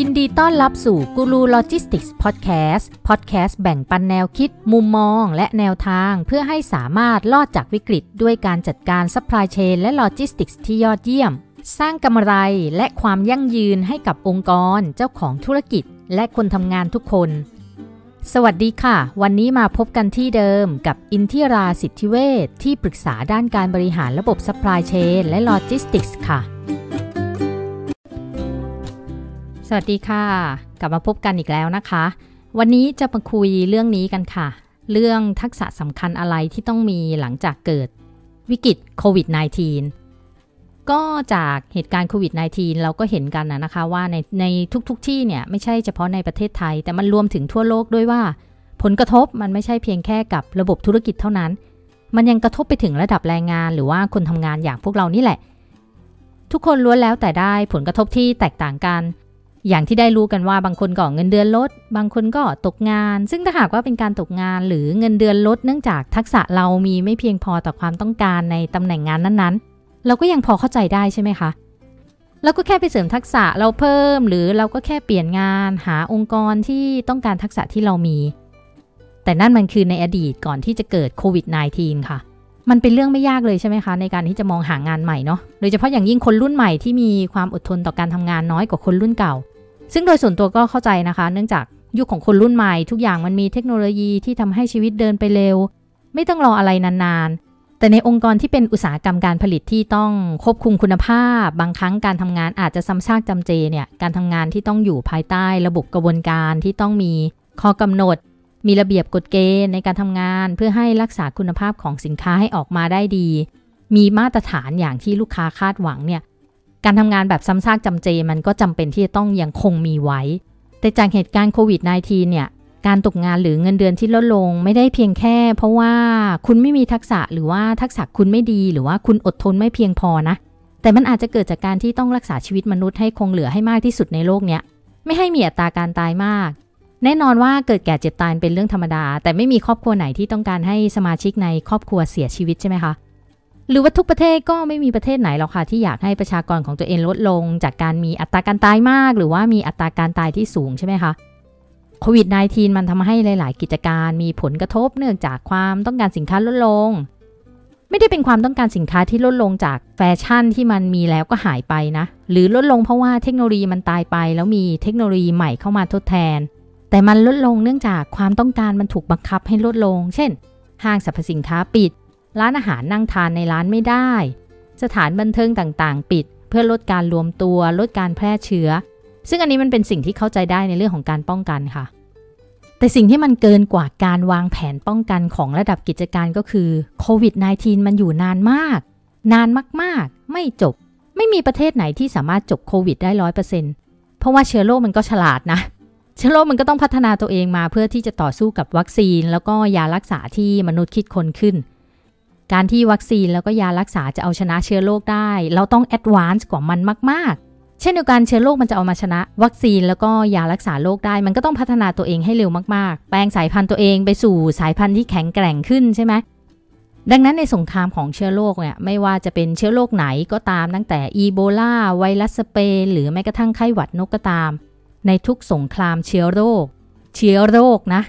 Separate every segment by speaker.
Speaker 1: ยินดีต้อนรับสู่กูรูโลจิสติกส์พอดแคสต์พอดแคสต์แบ่งปันแนวคิด มุมมอง และแนวทาง เพื่อให้สามารถรอดจากวิกฤต ด้วยการจัดการซัพพลายเชนและโลจิสติกส์ที่ยอดเยี่ยม สร้างกำไรและความยั่งยืนให้กับองค์กร เจ้าของธุรกิจ และคนทำงานทุกคน สวัสดีค่ะ วันนี้มาพบกันที่เดิมกับอินทิราสิทธิเวชที่ปรึกษาด้านการบริหารระบบซัพพลายเชนและโลจิสติกส์ค่ะ สวัสดีค่ะ กลับมาพบกันอีกแล้วนะคะ วันนี้จะมาคุยเรื่องนี้กันค่ะ เรื่องทักษะสำคัญอะไรที่ต้องมีหลังจากเกิดวิกฤตโควิด -19 ก็จากเหตุการณ์โควิด -19 เราก็เห็นกันนะนะคะว่าในในทุกๆทที่เนี่ยไม่ใช่เฉพาะในประเทศไทย แต่มันรวมถึงทั่วโลกด้วยว่า ผลกระทบมันไม่ใช่เพียงแค่กับระบบธุรกิจเท่านั้น มันยังกระทบไปถึงระดับแรงงานหรือว่าคนทำงานอย่างพวกเรานี่แหละ ทุกคนล้วนแล้วแต่ได้ผลกระทบที่แตกต่างกัน อย่างที่ได้รู้กันว่าบางคนก็เงินเดือนลด บางคนก็ตกงาน ซึ่งถ้าหากว่าเป็นการตกงานหรือเงินเดือนลด เนื่องจากทักษะเรามีไม่เพียงพอต่อความต้องการในตำแหน่งงานนั้นๆ เราก็ยังพอเข้าใจได้ใช่ไหมคะเราก็แค่ไปเสริมทักษะเราเพิ่ม หรือเราก็แค่เปลี่ยนงานหาองค์กรที่ต้องการทักษะที่เรามี แต่นั่นมันคือในอดีตก่อนที่จะเกิดโควิด -19 ค่ะ มันเป็นเรื่องไม่ยากเลยใช่ไหมคะ ในการที่จะมองหางานใหม่เนาะโดยเฉพาะอย่างยิ่งคนรุ่นใหม่ที่มีความอดทนต่อการทำงานน้อยกว่าคนรุ่นเก่า ซึ่งโดยส่วนตัวก็เข้าใจนะคะ เนื่องจากยุคของคนรุ่นใหม่ทุกอย่างมันมีเทคโนโลยีที่ทำให้ชีวิตเดินไปเร็ว ไม่ต้องรออะไรนานๆ แต่ในองค์กรที่เป็นอุตสาหกรรมการผลิตที่ต้องควบคุมคุณภาพ บางครั้งการทำงานอาจจะซ้ำซากจำเจเนี่ยการทำงานที่ต้องอยู่ภายใต้ระบบกระบวนการที่ต้องมีข้อกำหนด มีระเบียบกฎเกณฑ์ในการทำงาน เพื่อให้รักษาคุณภาพของสินค้าให้ออกมาได้ดี มีมาตรฐานอย่างที่ลูกค้าคาดหวังเนี่ย การทำงานแบบซ้ำซากจำเจมันก็จำเป็นที่จะต้องยังคงมีไว้ แต่จากเหตุการณ์โควิด -19 เนี่ย การตกงานหรือเงินเดือนที่ลดลงไม่ได้เพียงแค่ เพราะว่าคุณไม่มีทักษะหรือว่าทักษะคุณไม่ดีหรือว่าคุณอดทนไม่เพียงพอนะ แต่มันอาจจะเกิดจากการที่ต้องรักษาชีวิตมนุษย์ให้คงเหลือให้มากที่สุดในโลกเนี้ยไม่ให้มีอัตราการตายมาก แน่นอนว่าเกิดแก่เจ็บตายเป็นเรื่องธรรมดา แต่ไม่มีครอบครัวไหนที่ต้องการให้สมาชิกในครอบครัวเสียชีวิตใช่ไหมคะ หรือว่าทุกประเทศก็ไม่มีประเทศไหนหรอกค่ะที่อยากให้ประชากรของตัวเองลดลง จากการมีอัตราการตายมาก หรือว่ามีอัตราการตายที่สูงใช่ไหมคะโควิด -19 มันทำให้หลาย ๆ กิจการมีผลกระทบเนื่องจากความต้องการสินค้าลดลง ไม่ได้เป็นความต้องการสินค้าที่ลดลงจากแฟชั่นที่มันมีแล้วก็หายไปนะ หรือลดลงเพราะว่าเทคโนโลยีมันตายไป แล้วมีเทคโนโลยีใหม่เข้ามาทดแทน แต่มันลดลงเนื่องจากความต้องการมันถูกบังคับให้ลดลง เช่น ห้างสรรพสินค้าปิด ร้านอาหารนั่งทานในร้านไม่ได้ สถานบันเทิงต่างๆ ปิด เพื่อลดการรวมตัวลดการแพร่เชื้อ ซึ่งอันนี้มันเป็นสิ่งที่เข้าใจได้ในเรื่องของการป้องกันค่ะ แต่สิ่งที่มันเกินกว่าการวางแผนป้องกันของระดับกิจการก็คือโควิด -19 มันอยู่นานมาก นานมากๆ ไม่จบ ไม่มีประเทศไหนที่สามารถจบโควิดได้ร้อยเปอร์เซ็นต์เพราะว่าเชื้อโรคมันก็ฉลาดนะเชื้อโรคมันก็ต้องพัฒนาตัวเองมาเพื่อที่จะต่อสู้กับวัคซีน แล้วก็ยารักษาที่มนุษย์คิดค้นขึ้น การที่วัคซีนแล้วก็ยารักษาจะเอาชนะเชื้อโรคได้ เราต้อง advance กว่ามันมาก ๆ เช่นเดียวกันเชื้อโรคมันจะเอามาชนะ วัคซีนแล้วก็ยารักษาโรคได้ มันก็ต้องพัฒนาตัวเองให้เร็วมาก ๆ แปลงสายพันธุ์ตัวเองไปสู่สายพันธุ์ที่แข็งแกร่งขึ้นใช่ไหมดังนั้นในสงครามของเชื้อโรคเนี่ยไม่ว่าจะเป็นเชื้อโรคไหนก็ตามตั้งแต่อีโบลาไวรัสสเปนหรือแม้กระทั่งไข้หวัดนกก็ตาม ในทุกสงครามเชื้อโรค เชื้อโรคนะ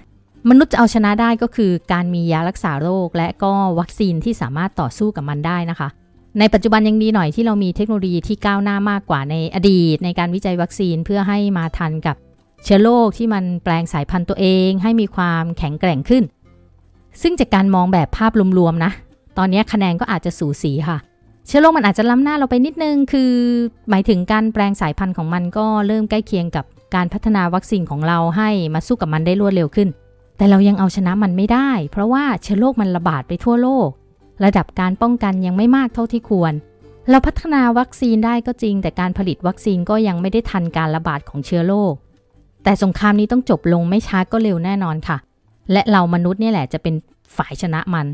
Speaker 1: มนุษย์จะเอาชนะได้ก็คือการมียารักษาโรค และก็วัคซีนที่สามารถต่อสู้กับมันได้นะคะ ในปัจจุบันยังดีหน่อยที่เรามีเทคโนโลยีที่ก้าวหน้ามากกว่าในอดีต ในการวิจัยวัคซีนเพื่อให้มาทันกับเชื้อโรคที่มันแปลงสายพันธุ์ตัวเอง ให้มีความแข็งแกร่งขึ้น ซึ่งจากการมองแบบภาพรวมๆนะ ตอนนี้คะแนนก็อาจจะสูสีค่ะ เชื้อโรคมันอาจจะล้ำหน้าเราไปนิดนึง คือหมายถึงการแปลงสายพันธุ์ของมันก็เริ่มใกล้เคียงกับการพัฒนาวัคซีนของเราให้มาสู้กับมันได้รวดเร็วขึ้น แต่เรายังเอาชนะมันไม่ได้ เพราะว่าเชื้อโรคมันระบาดไปทั่วโลก ระดับการป้องกันยังไม่มากเท่าที่ควร เราพัฒนาวัคซีนได้ก็จริง แต่การผลิตวัคซีนก็ยังไม่ได้ทันการระบาดของเชื้อโรค แต่สงครามนี้ต้องจบลงไม่ช้าก็เร็วแน่นอนค่ะ และเรามนุษย์นี่แหละจะเป็นฝ่ายชนะมัน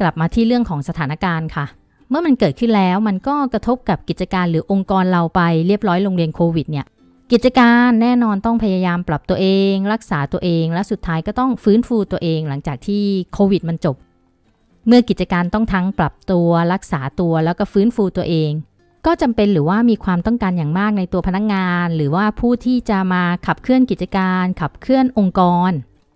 Speaker 1: กลับมาที่เรื่องของสถานการณ์ค่ะ เมื่อมันเกิดขึ้นแล้วมันก็กระทบกับกิจการหรือองค์กรเราไปเรียบร้อยโรงเรียนโควิดเนี่ย กิจการแน่นอนต้องพยายามปรับตัวเอง รักษาตัวเอง และสุดท้ายก็ต้องฟื้นฟูตัวเองหลังจากที่โควิดมันจบ เมื่อกิจการต้องทั้งปรับตัวรักษาตัวแล้วก็ฟื้นฟูตัวเอง ก็จำเป็นหรือว่ามีความต้องการอย่างมากในตัวพนักงงาน หรือว่าผู้ที่จะมาขับเคลื่อนกิจการ ขับเคลื่อนองค์กร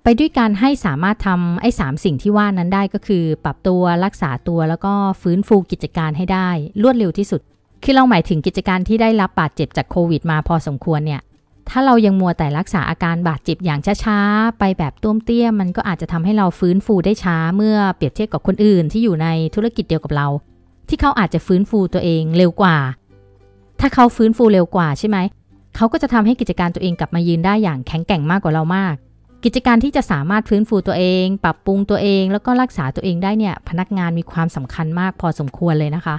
Speaker 1: ไปด้วยการให้สามารถทำไอ้สามสิ่งที่ว่านั้นได้ก็คือ ปรับตัวรักษาตัวแล้วก็ฟื้นฟูกิจการให้ได้ รวดเร็วที่สุด คือเราหมายถึงกิจการที่ได้รับบาดเจ็บจากโควิดมาพอสมควรเนี่ย ถ้าเรายังมัวแต่รักษาอาการบาดเจ็บอย่างช้าๆ ไปแบบต้วมเตี้ยมันก็อาจจะทำให้เราฟื้นฟูได้ช้าเมื่อเปรียบเทียบกับคนอื่นที่อยู่ในธุรกิจเดียวกับเรา ที่เขาอาจจะฟื้นฟูตัวเองเร็วกว่า ถ้าเขาฟื้นฟูเร็วกว่าใช่ไหมเขาก็จะทำให้กิจการตัวเองกลับมายืนได้อย่างแข็งแกร่งมากกว่าเรามาก กิจการที่จะสามารถฟื้นฟูตัวเอง ปรับปรุงตัวเอง แล้วก็รักษาตัวเองได้เนี่ย พนักงานมีความสำคัญมากพอสมควรเลยนะคะ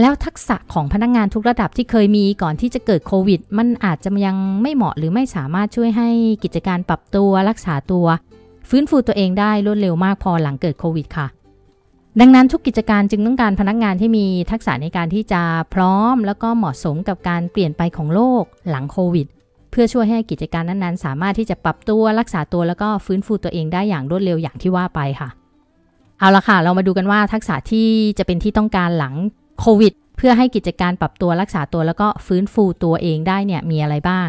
Speaker 1: แล้วทักษะของพนักงงานทุกระดับที่เคยมีก่อนที่จะเกิดโควิด มันอาจจะยังไม่เหมาะหรือไม่สามารถช่วยให้กิจการปรับตัวรักษาตัว ฟื้นฟูตัวเองได้รวดเร็วมากพอหลังเกิดโควิดค่ะ ดังนั้นทุกกิจการจึงต้องการพนักงานที่มีทักษะในการที่จะพร้อม แล้วก็เหมาะสมกับการเปลี่ยนไปของโลกหลังโควิด เพื่อช่วยให้กิจการนั้นๆ สามารถที่จะปรับตัวรักษาตัวแล้วก็ฟื้นฟูตัวเองได้อย่างรวดเร็วอย่างที่ว่าไปค่ะเอาละค่ะ เรามาดูกันว่าทักษะที่จะเป็นที่ต้องการหลัง โควิด เพื่อให้กิจการปรับตัวรักษาตัวแล้วก็ฟื้นฟูตัวเองได้เนี่ยมีอะไรบ้าง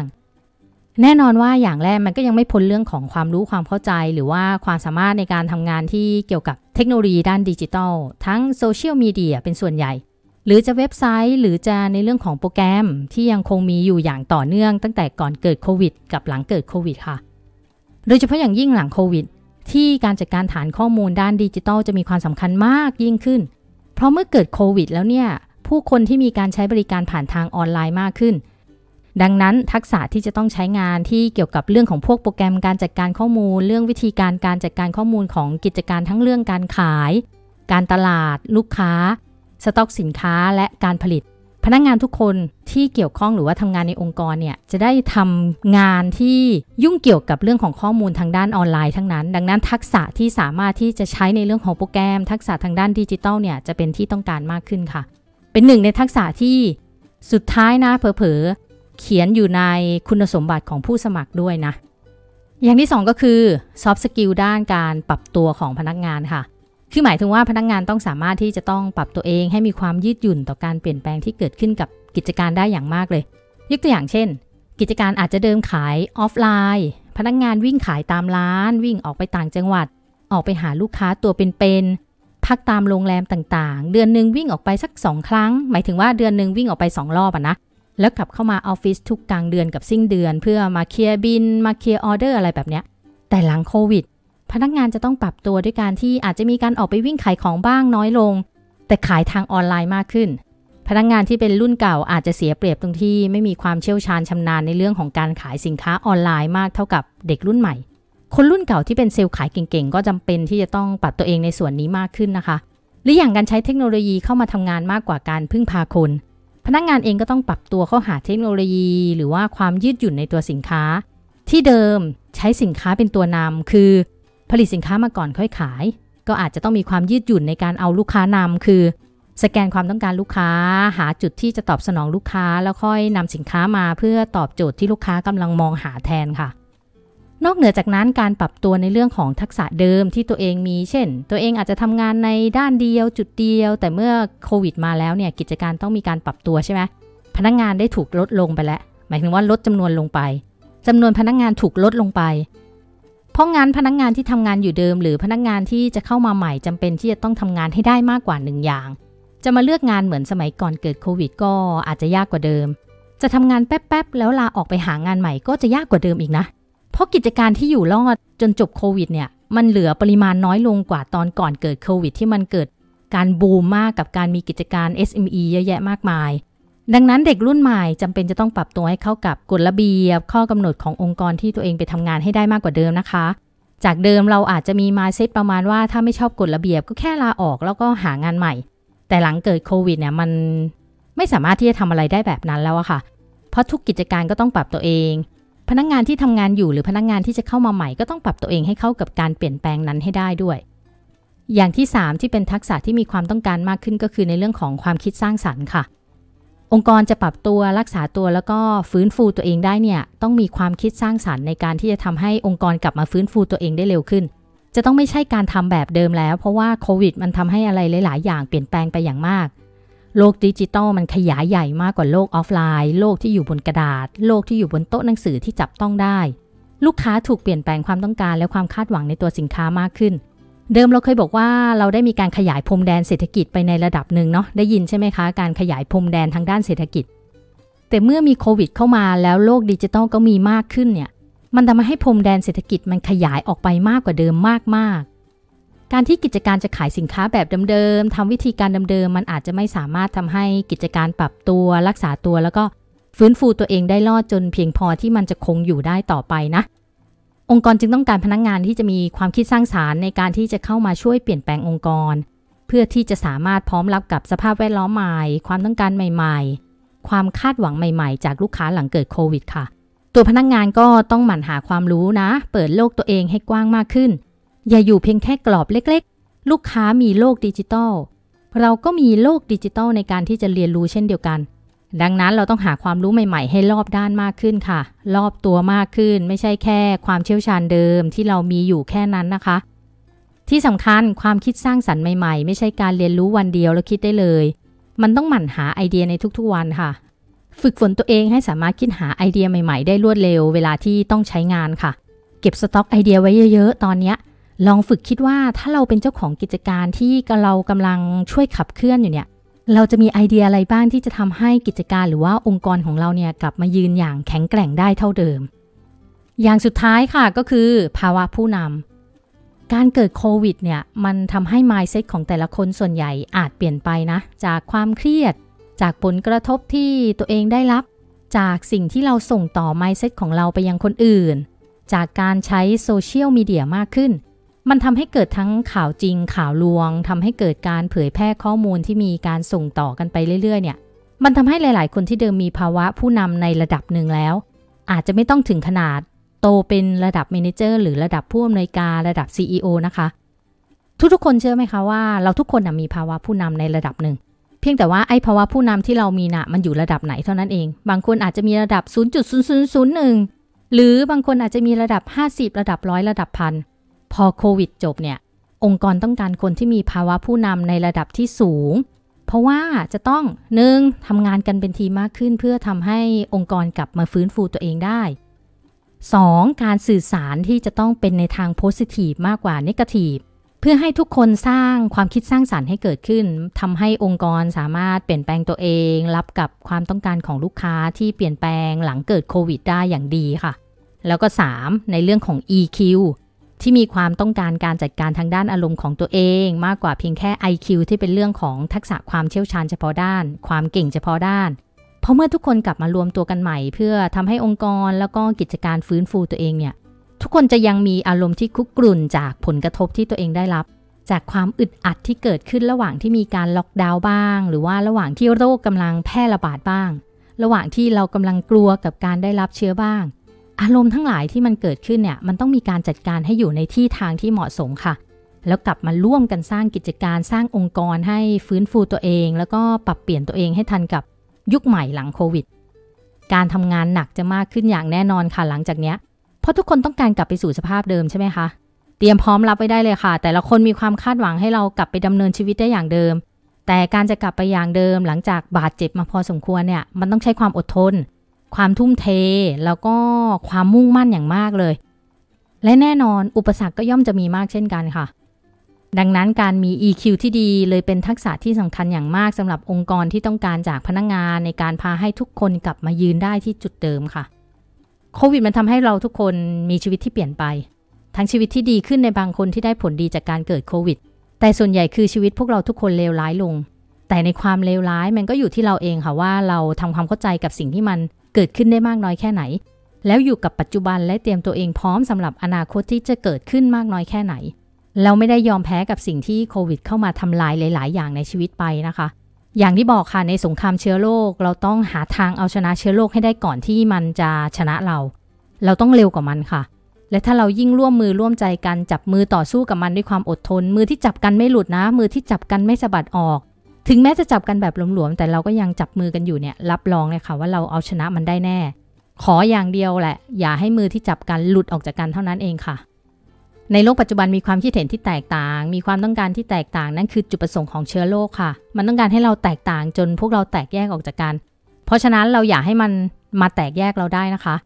Speaker 1: แน่นอนว่าอย่างแรกมันก็ยังไม่พ้นเรื่องของความรู้ความเข้าใจ หรือว่าความสามารถในการทำงานที่เกี่ยวกับเทคโนโลยีด้านดิจิทัล ทั้งโซเชียลมีเดียเป็นส่วนใหญ่ หรือจะเว็บไซต์หรือจะในเรื่องของโปรแกรมที่ยังคงมีอยู่อย่างต่อเนื่องตั้งแต่ก่อนเกิดโควิดกับหลังเกิดโควิดค่ะโดยเฉพาะอย่างยิ่งหลังโควิดที่การจัดการฐานข้อมูลด้านดิจิทัลจะมีความสำคัญมากยิ่งขึ้น ราะเมื่อเกิดโควิดแล้วเนี่ย ผู้คนที่มีการใช้บริการผ่านทางออนไลน์มากขึ้น ดังนั้นทักษะที่จะต้องใช้งานที่เกี่ยวกับเรื่องของพวกโปรแกรมการจัดการข้อมูล เรื่องวิธีการการจัดการข้อมูลของกิจการทั้งเรื่องการขาย การตลาด ลูกค้า สต็อกสินค้าและการผลิต พนักงงานทุกคนที่เกี่ยวข้องหรือว่าทำงานในองค์กรเนี่ยจะได้ทำงานที่ยุ่งเกี่ยวกับเรื่องของข้อมูลทางด้านออนไลน์ทั้งนั้น ดังนั้นทักษะที่สามารถที่จะใช้ในเรื่องของโปรแกรม ทักษะทางด้านดิจิทัลเนี่ยจะเป็นที่ต้องการมากขึ้นค่ะ เป็นหนึ่งในทักษะที่สุดท้ายนะเผลอๆเขียนอยู่ในคุณสมบัติของผู้สมัครด้วยนะอย่างที่ 2 ก็คือ soft skill ด้านการปรับตัวของพนักงานค่ะ คือหมายถึงว่าพนักงานต้องสามารถที่จะต้องปรับตัวเองให้มีความยืดหยุ่นต่อการเปลี่ยนแปลงที่เกิดขึ้นกับกิจการได้อย่างมากเลย ยกตัวอย่างเช่น กิจการอาจจะเดิมขายออฟไลน์ พนักงานวิ่งขายตามร้าน วิ่งออกไปต่างจังหวัด ออกไปหาลูกค้าตัวเป็นๆพักตามโรงแรมต่างๆ เดือนหนึ่งวิ่งออกไปสัก 2 ครั้ง หมายถึงว่าเดือนหนึ่งวิ่งออกไป 2 รอบอะนะแล้วกลับเข้ามาออฟฟิศทุกกลางเดือนกับสิ้นเดือน เพื่อมาเคลียร์บิล มาเคลียร์ออเดอร์อะไรแบบเนี้ยแต่หลังโควิด พนักงานจะต้องปรับตัวด้วยการที่อาจจะมีการออกไปวิ่งขายของบ้างน้อยลง แต่ขายทางออนไลน์มากขึ้น พนักงานที่เป็นรุ่นเก่าอาจจะเสียเปรียบตรงที่ไม่มีความเชี่ยวชาญชำนาญในเรื่องของการขายสินค้าออนไลน์มากเท่ากับเด็กรุ่นใหม่ คนรุ่นเก่าที่เป็นเซลล์ขายเก่งๆ ก็จำเป็นที่จะต้องปรับตัวเองในส่วนนี้มากขึ้นนะคะ หรืออย่างการใช้เทคโนโลยีเข้ามาทำงานมากกว่าการพึ่งพาคน พนักงานเองก็ต้องปรับตัวเข้าหาเทคโนโลยี หรือว่าความยืดหยุ่นในตัวสินค้า ที่เดิมใช้สินค้าเป็นตัวนำคือ ผลิตสินค้ามาก่อนค่อยขาย ก็อาจจะต้องมีความยืดหยุ่นในการเอาลูกค้านำคือ สแกนความต้องการลูกค้า หาจุดที่จะตอบสนองลูกค้า แล้วค่อยนำสินค้ามาเพื่อตอบโจทย์ที่ลูกค้ากำลังมองหาแทนค่ะ นอกเหนือจากนั้นการปรับตัวในเรื่องของทักษะเดิมที่ตัวเองมี เช่น ตัวเองอาจจะทำงานในด้านเดียวจุดเดียว แต่เมื่อโควิดมาแล้วเนี่ยกิจการต้องมีการปรับตัวใช่ไหมพนักงงานได้ถูกลดลงไปแล้ว หมายถึงว่าลดจำนวนลงไปจำนวนพนักงงานถูกลดลงไป เพราะงั้นพนักงงานที่ทำงานอยู่เดิม หรือพนักงานที่จะเข้ามาใหม่จำเป็นที่จะต้องทำงานให้ได้มากกว่าหนึ่งอย่าง จะมาเลือกงานเหมือนสมัยก่อนเกิดโควิดก็อาจจะยากกว่าเดิม จะทำงานแป๊บๆแล้วลาออกไปหางานใหม่ก็จะยากกว่าเดิมอีกนะ เพราะกิจการที่อยู่รอดจนจบโควิดเนี่ยมันเหลือปริมาณน้อยลงกว่าตอนก่อนเกิดโควิดที่มันเกิดการบูมมากกับการมีกิจการ SME เยอะแยะมากมาย ดังนั้นเด็กรุ่นใหม่จำเป็นจะต้องปรับตัวให้เข้ากับกฎระเบียบ ข้อกำหนดขององค์กรที่ตัวเองไปทำงานให้ได้มากกว่าเดิมนะคะ จากเดิมเราอาจจะมีมาเซตประมาณว่าถ้าไม่ชอบกฎระเบียบก็แค่ลาออกแล้วก็หางานใหม่ แต่หลังเกิดโควิดเนี่ยมันไม่สามารถที่จะทำอะไรได้แบบนั้นแล้วอะค่ะ เพราะทุกกิจการก็ต้องปรับตัวเอง พนักงงานที่ทำงานอยู่หรือพนักงงานที่จะเข้ามาใหม่ก็ต้องปรับตัวเองให้เข้ากับการเปลี่ยนแปลงนั้นให้ได้ด้วย อย่างที่ 3 ที่เป็นทักษะที่มีความต้องการมากขึ้นก็คือในเรื่องของความคิดสร้างสรรค์ค่ะ องค์กรจะปรับตัวรักษาตัวแล้วก็ฟื้นฟูตัวเองได้เนี่ยต้องมีความคิดสร้างสรรค์ในการที่จะทำให้องค์กรกลับมาฟื้นฟูตัวเองได้เร็วขึ้น จะต้องไม่ใช่การทำแบบเดิมแล้ว เพราะว่าโควิดมันทำให้อะไรหลาย ๆ อย่างเปลี่ยนแปลงไปอย่างมาก โลกดิจิตอลมันขยายใหญ่มากกว่าโลกออฟไลน์ โลกที่อยู่บนกระดาษ โลกที่อยู่บนโต๊ะหนังสือที่จับต้องได้ ลูกค้าถูกเปลี่ยนแปลงความต้องการและความคาดหวังในตัวสินค้ามากขึ้น เดิมเราเคยบอกว่าเราได้มีการขยายพรมแดนเศรษฐกิจไปในระดับหนึ่งเนาะได้ยินใช่ไหมคะ การขยายพรมแดนทางด้านเศรษฐกิจ แต่เมื่อมีโควิดเข้ามาแล้วโลกดิจิตอลก็มีมากขึ้นเนี่ยมันทำให้พรมแดนเศรษฐกิจมันขยายออกไปมากกว่าเดิมมากการที่กิจการจะขายสินค้าแบบเดิมๆทำวิธีการเดิมๆมันอาจจะไม่สามารถทำให้กิจการปรับตัวรักษาตัวแล้วก็ฟื้นฟูตัวเองได้รอดจนเพียงพอที่มันจะคงอยู่ได้ต่อไปนะ องค์กรจึงต้องการพนักงงานที่จะมีความคิดสร้างสารรค์ในการที่จะเข้ามาช่วยเปลี่ยนแปลงองค์กร เพื่อที่จะสามารถพร้อมรับกับสภาพแวดล้อมใหม่ ความต้องการใหม่ ๆ ความคาดหวังใหม่ ๆ จากลูกค้าหลังเกิดโควิดค่ะ ตัวพนักงงานก็ต้องหมั่นหาความรู้นะ เปิดโลกตัวเองให้กว้างมากขึ้น อย่าอยู่เพียงแค่กรอบเล็ก ๆ ลูกค้ามีโลกดิจิตอลเราก็มีโลกดิจิตอลในการที่จะเรียนรู้เช่นเดียวกัน ดังนั้นเราต้องหาความรู้ใหม่ ๆ ให้รอบด้านมากขึ้นค่ะ รอบตัวมากขึ้น ไม่ใช่แค่ความเชี่ยวชาญเดิมที่เรามีอยู่แค่นั้นนะคะ ที่สำคัญความคิดสร้างสรรค์ใหม่ๆ ไม่ใช่การเรียนรู้วันเดียวแล้วคิดได้เลย มันต้องหมั่นหาไอเดียในทุกๆวันค่ะ ฝึกฝนตัวเองให้สามารถคิดหาไอเดียใหม่ๆ ได้รวดเร็ว เวลาที่ต้องใช้งานค่ะ เก็บสต็อกไอเดียไว้เยอะๆ ตอนนี้ลองฝึกคิดว่าถ้าเราเป็นเจ้าของกิจการที่เรากำลังช่วยขับเคลื่อนอยู่เนี่ย เราจะมีไอเดียอะไรบ้างที่จะทำให้กิจการหรือว่าองค์กรของเราเนี่ยกลับมายืนอย่างแข็งแกร่งได้เท่าเดิม อย่างสุดท้ายค่ะก็คือ ภาวะผู้นำการเกิดโควิดเนี่ยมันทำให้ mindset ของแต่ละคนส่วนใหญ่อาจเปลี่ยนไปนะ จากความเครียด จากผลกระทบที่ตัวเองได้รับ จากสิ่งที่เราส่งต่อ mindset ของเราไปยังคนอื่น จากการใช้โซเชียลมีเดียมากขึ้น มันทำให้เกิดทั้งข่าวจริงข่าวลวงทำให้เกิดการเผยแพร่ข้อมูลที่มีการส่งต่อกันไปเรื่อยๆ เนี่ย มันทำให้หลาย ๆ คนที่เดิมมีภาวะผู้นำในระดับหนึ่งแล้ว อาจจะไม่ต้องถึงขนาดโตเป็นระดับ manager หรือระดับผู้อำนวยการระดับ CEO นะคะ ทุกๆคนเชื่อไหมคะว่าเราทุกคนมีภาวะผู้นำในระดับหนึ่งเพียงแต่ว่าไอ้ภาวะผู้นำที่เรามีนะ่ะมันอยู่ระดับไหนเท่านั้นเอง บางคนอาจจะมีระดับ 0.0001 หรือบางคนอาจจะมีระดับ 50 ระดับร้อยระดับพัน พอโควิดจบเนี่ย องค์กรต้องการคนที่มีภาวะผู้นำในระดับที่สูง เพราะว่าจะต้องหนึ่งทำงานกันเป็นทีมมากขึ้น เพื่อทำให้องค์กรกลับมาฟื้นฟูตัวเองได้ 2. การสื่อสารที่จะต้องเป็นในทางโพสิทีฟมากกว่าเนกาทีฟเพื่อให้ทุกคนสร้างความคิดสร้างสารรค์ให้เกิดขึ้นทำให้องค์กรสามารถเปลี่ยนแปลงตัวเอง รับกับความต้องการของลูกค้าที่เปลี่ยนแปลงหลังเกิดโควิดได้อย่างดีค่ะ แล้วก็ 3. ในเรื่องของ EQ ที่มีความต้องการการจัดการทางด้านอารมณ์ของตัวเอง มากกว่าเพียงแค่ IQ ที่เป็นเรื่องของทักษะความเชี่ยวชาญเฉพาะด้าน ความเก่งเฉพาะด้านเพราะเมื่อทุกคนกลับมารวมตัวกันใหม่ เพื่อทำให้องค์กรแล้วก็กิจการฟื้นฟูตัวเองเนี่ย ทุกคนจะยังมีอารมณ์ที่คุกกรุ่นจากผลกระทบที่ตัวเองได้รับ จากความอึดอัดที่เกิดขึ้นระหว่างที่มีการล็อกดาวน์บ้าง หรือว่าระหว่างที่โรคกำลังแพร่ระบาดบ้าง ระหว่างที่เรากำลังกลัวกับการได้รับเชื้อบ้าง อารมณ์ทั้งหลายที่มันเกิดขึ้นเนี่ยมันต้องมีการจัดการให้อยู่ในที่ทางที่เหมาะสมค่ะ แล้วกลับมาร่วมกันสร้างกิจการสร้างองค์กรให้ฟื้นฟูตัวเอง แล้วก็ปรับเปลี่ยนตัวเองให้ทันกับยุคใหม่หลังโควิด การทำงานหนักจะมากขึ้นอย่างแน่นอนค่ะหลังจากเนี้ยเพราะทุกคนต้องการกลับไปสู่สภาพเดิมใช่ไหมคะเตรียมพร้อมรับไว้ได้เลยค่ะ แต่ละคนมีความคาดหวังให้เรากลับไปดำเนินชีวิตได้อย่างเดิม แต่การจะกลับไปอย่างเดิม หลังจากบาดเจ็บมาพอสมควรเนี่ยมันต้องใช้ความอดทน ความทุ่มเท แล้วก็ความมุ่งมั่นอย่างมากเลย และแน่นอนอุปสรรคก็ย่อมจะมีมากเช่นกันค่ะ ดังนั้นการมี EQ ที่ดีเลยเป็นทักษะที่สำคัญอย่างมากสำหรับองค์กรที่ต้องการจากพนักงงานในการพาให้ทุกคนกลับมายืนได้ที่จุดเดิมค่ะโควิดมันทำให้เราทุกคนมีชีวิตที่เปลี่ยนไป ทั้งชีวิตที่ดีขึ้นในบางคนที่ได้ผลดีจากการเกิดโควิด แต่ส่วนใหญ่คือชีวิตพวกเราทุกคนเลวร้ายลง แต่ในความเลวร้ายมันก็อยู่ที่เราเองค่ะว่าเราทำความเข้าใจกับสิ่งที่มัน เกิดขึ้นได้มากน้อยแค่ไหน แล้วอยู่กับปัจจุบันและเตรียมตัวเองพร้อมสำหรับอนาคตที่จะเกิดขึ้นมากน้อยแค่ไหน เราไม่ได้ยอมแพ้กับสิ่งที่โควิด เข้ามาทำลายหลาย ๆ อย่างในชีวิตไปนะคะ อย่างที่บอกค่ะในสงครามเชื้อโรคเราต้องหาทางเอาชนะเชื้อโรคให้ได้ก่อนที่มันจะชนะเรา เราต้องเร็วกว่ามันค่ะและถ้าเรายิ่งร่วมมือร่วมใจกันจับมือต่อสู้กับมันด้วยความอดทน มือที่จับกันไม่หลุดนะ มือที่จับกันไม่สะบัดออก ถึงแม้จะจับกันแบบหลวมๆ แต่เราก็ยังจับมือกันอยู่เนี่ย รับรองเลยค่ะว่าเราเอาชนะมันได้แน่ ขออย่างเดียวแหละ อย่าให้มือที่จับกันหลุดออกจากกันเท่านั้นเองค่ะ ในโลกปัจจุบันมีความคิดเห็นที่แตกต่าง มีความต้องการที่แตกต่างนั่นคือจุดประสงค์ของเชื้อโรคค่ะ มันต้องการให้เราแตกต่างจนพวกเราแตกแยกออกจากกัน เพราะฉะนั้นเราอยากให้มันมาแตกแยกเราได้นะคะ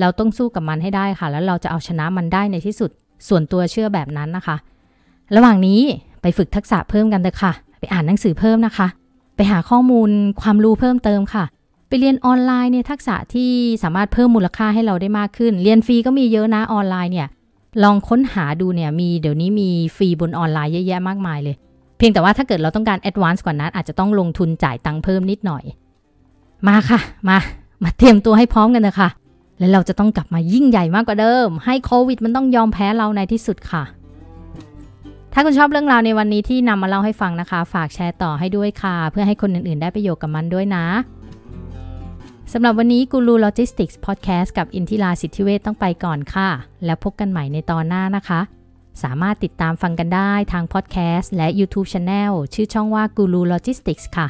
Speaker 1: เราต้องสู้กับมันให้ได้ค่ะ แล้วเราจะเอาชนะมันได้ในที่สุด ส่วนตัวเชื่อแบบนั้นนะคะ ระหว่างนี้ไปฝึกทักษะเพิ่มกันเถอะค่ะ ไปอ่านหนังสือเพิ่มนะคะ ไปหาข้อมูลความรู้เพิ่มเติมค่ะ ไปเรียนออนไลน์เนี่ยทักษะที่สามารถเพิ่มมูลค่าให้เราได้มากขึ้น เรียนฟรีก็มีเยอะนะออนไลน์เนี่ยลองค้นหาดูเนี่ยมีเดี๋ยวนี้มีฟรีบนออนไลน์เยอะแยะมากมายเลย เพียงแต่ว่าถ้าเกิดเราต้องการ advance กว่านั้นอาจจะต้องลงทุนจ่ายตังค์เพิ่มนิดหน่อย มาค่ะ มามาเตรียมตัวให้พร้อมกันเลยค่ะและเราจะต้องกลับมายิ่งใหญ่มากกว่าเดิม ให้โควิดมันต้องยอมแพ้เราในที่สุดค่ะ ถ้าคุณชอบเรื่องราวในวันนี้ที่นำมาเล่าให้ฟังนะคะ ฝากแชร์ต่อให้ด้วยค่ะ เพื่อให้คนอื่นๆ ได้ประโยชน์กับมันด้วยนะสำหรับวันนี้กูรูโลจิสติกส์พอดแคสต์กับอินทิราสิทธิเวทต้องไปก่อนค่ะ แล้วพบกันใหม่ในตอนหน้านะคะ สามารถติดตามฟังกันได้ทางพอดแคสต์และ YouTube Channel ชื่อช่องว่ากูรูโลจิสติกส์ค่ะ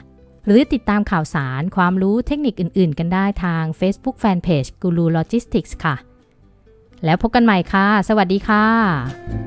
Speaker 1: หรือติดตามข่าวสารความรู้เทคนิคอื่นๆ กันได้ทาง Facebook Fanpage กูรูโลจิสติกส์ค่ะ แล้วพบกันใหม่ค่ะ สวัสดีค่ะ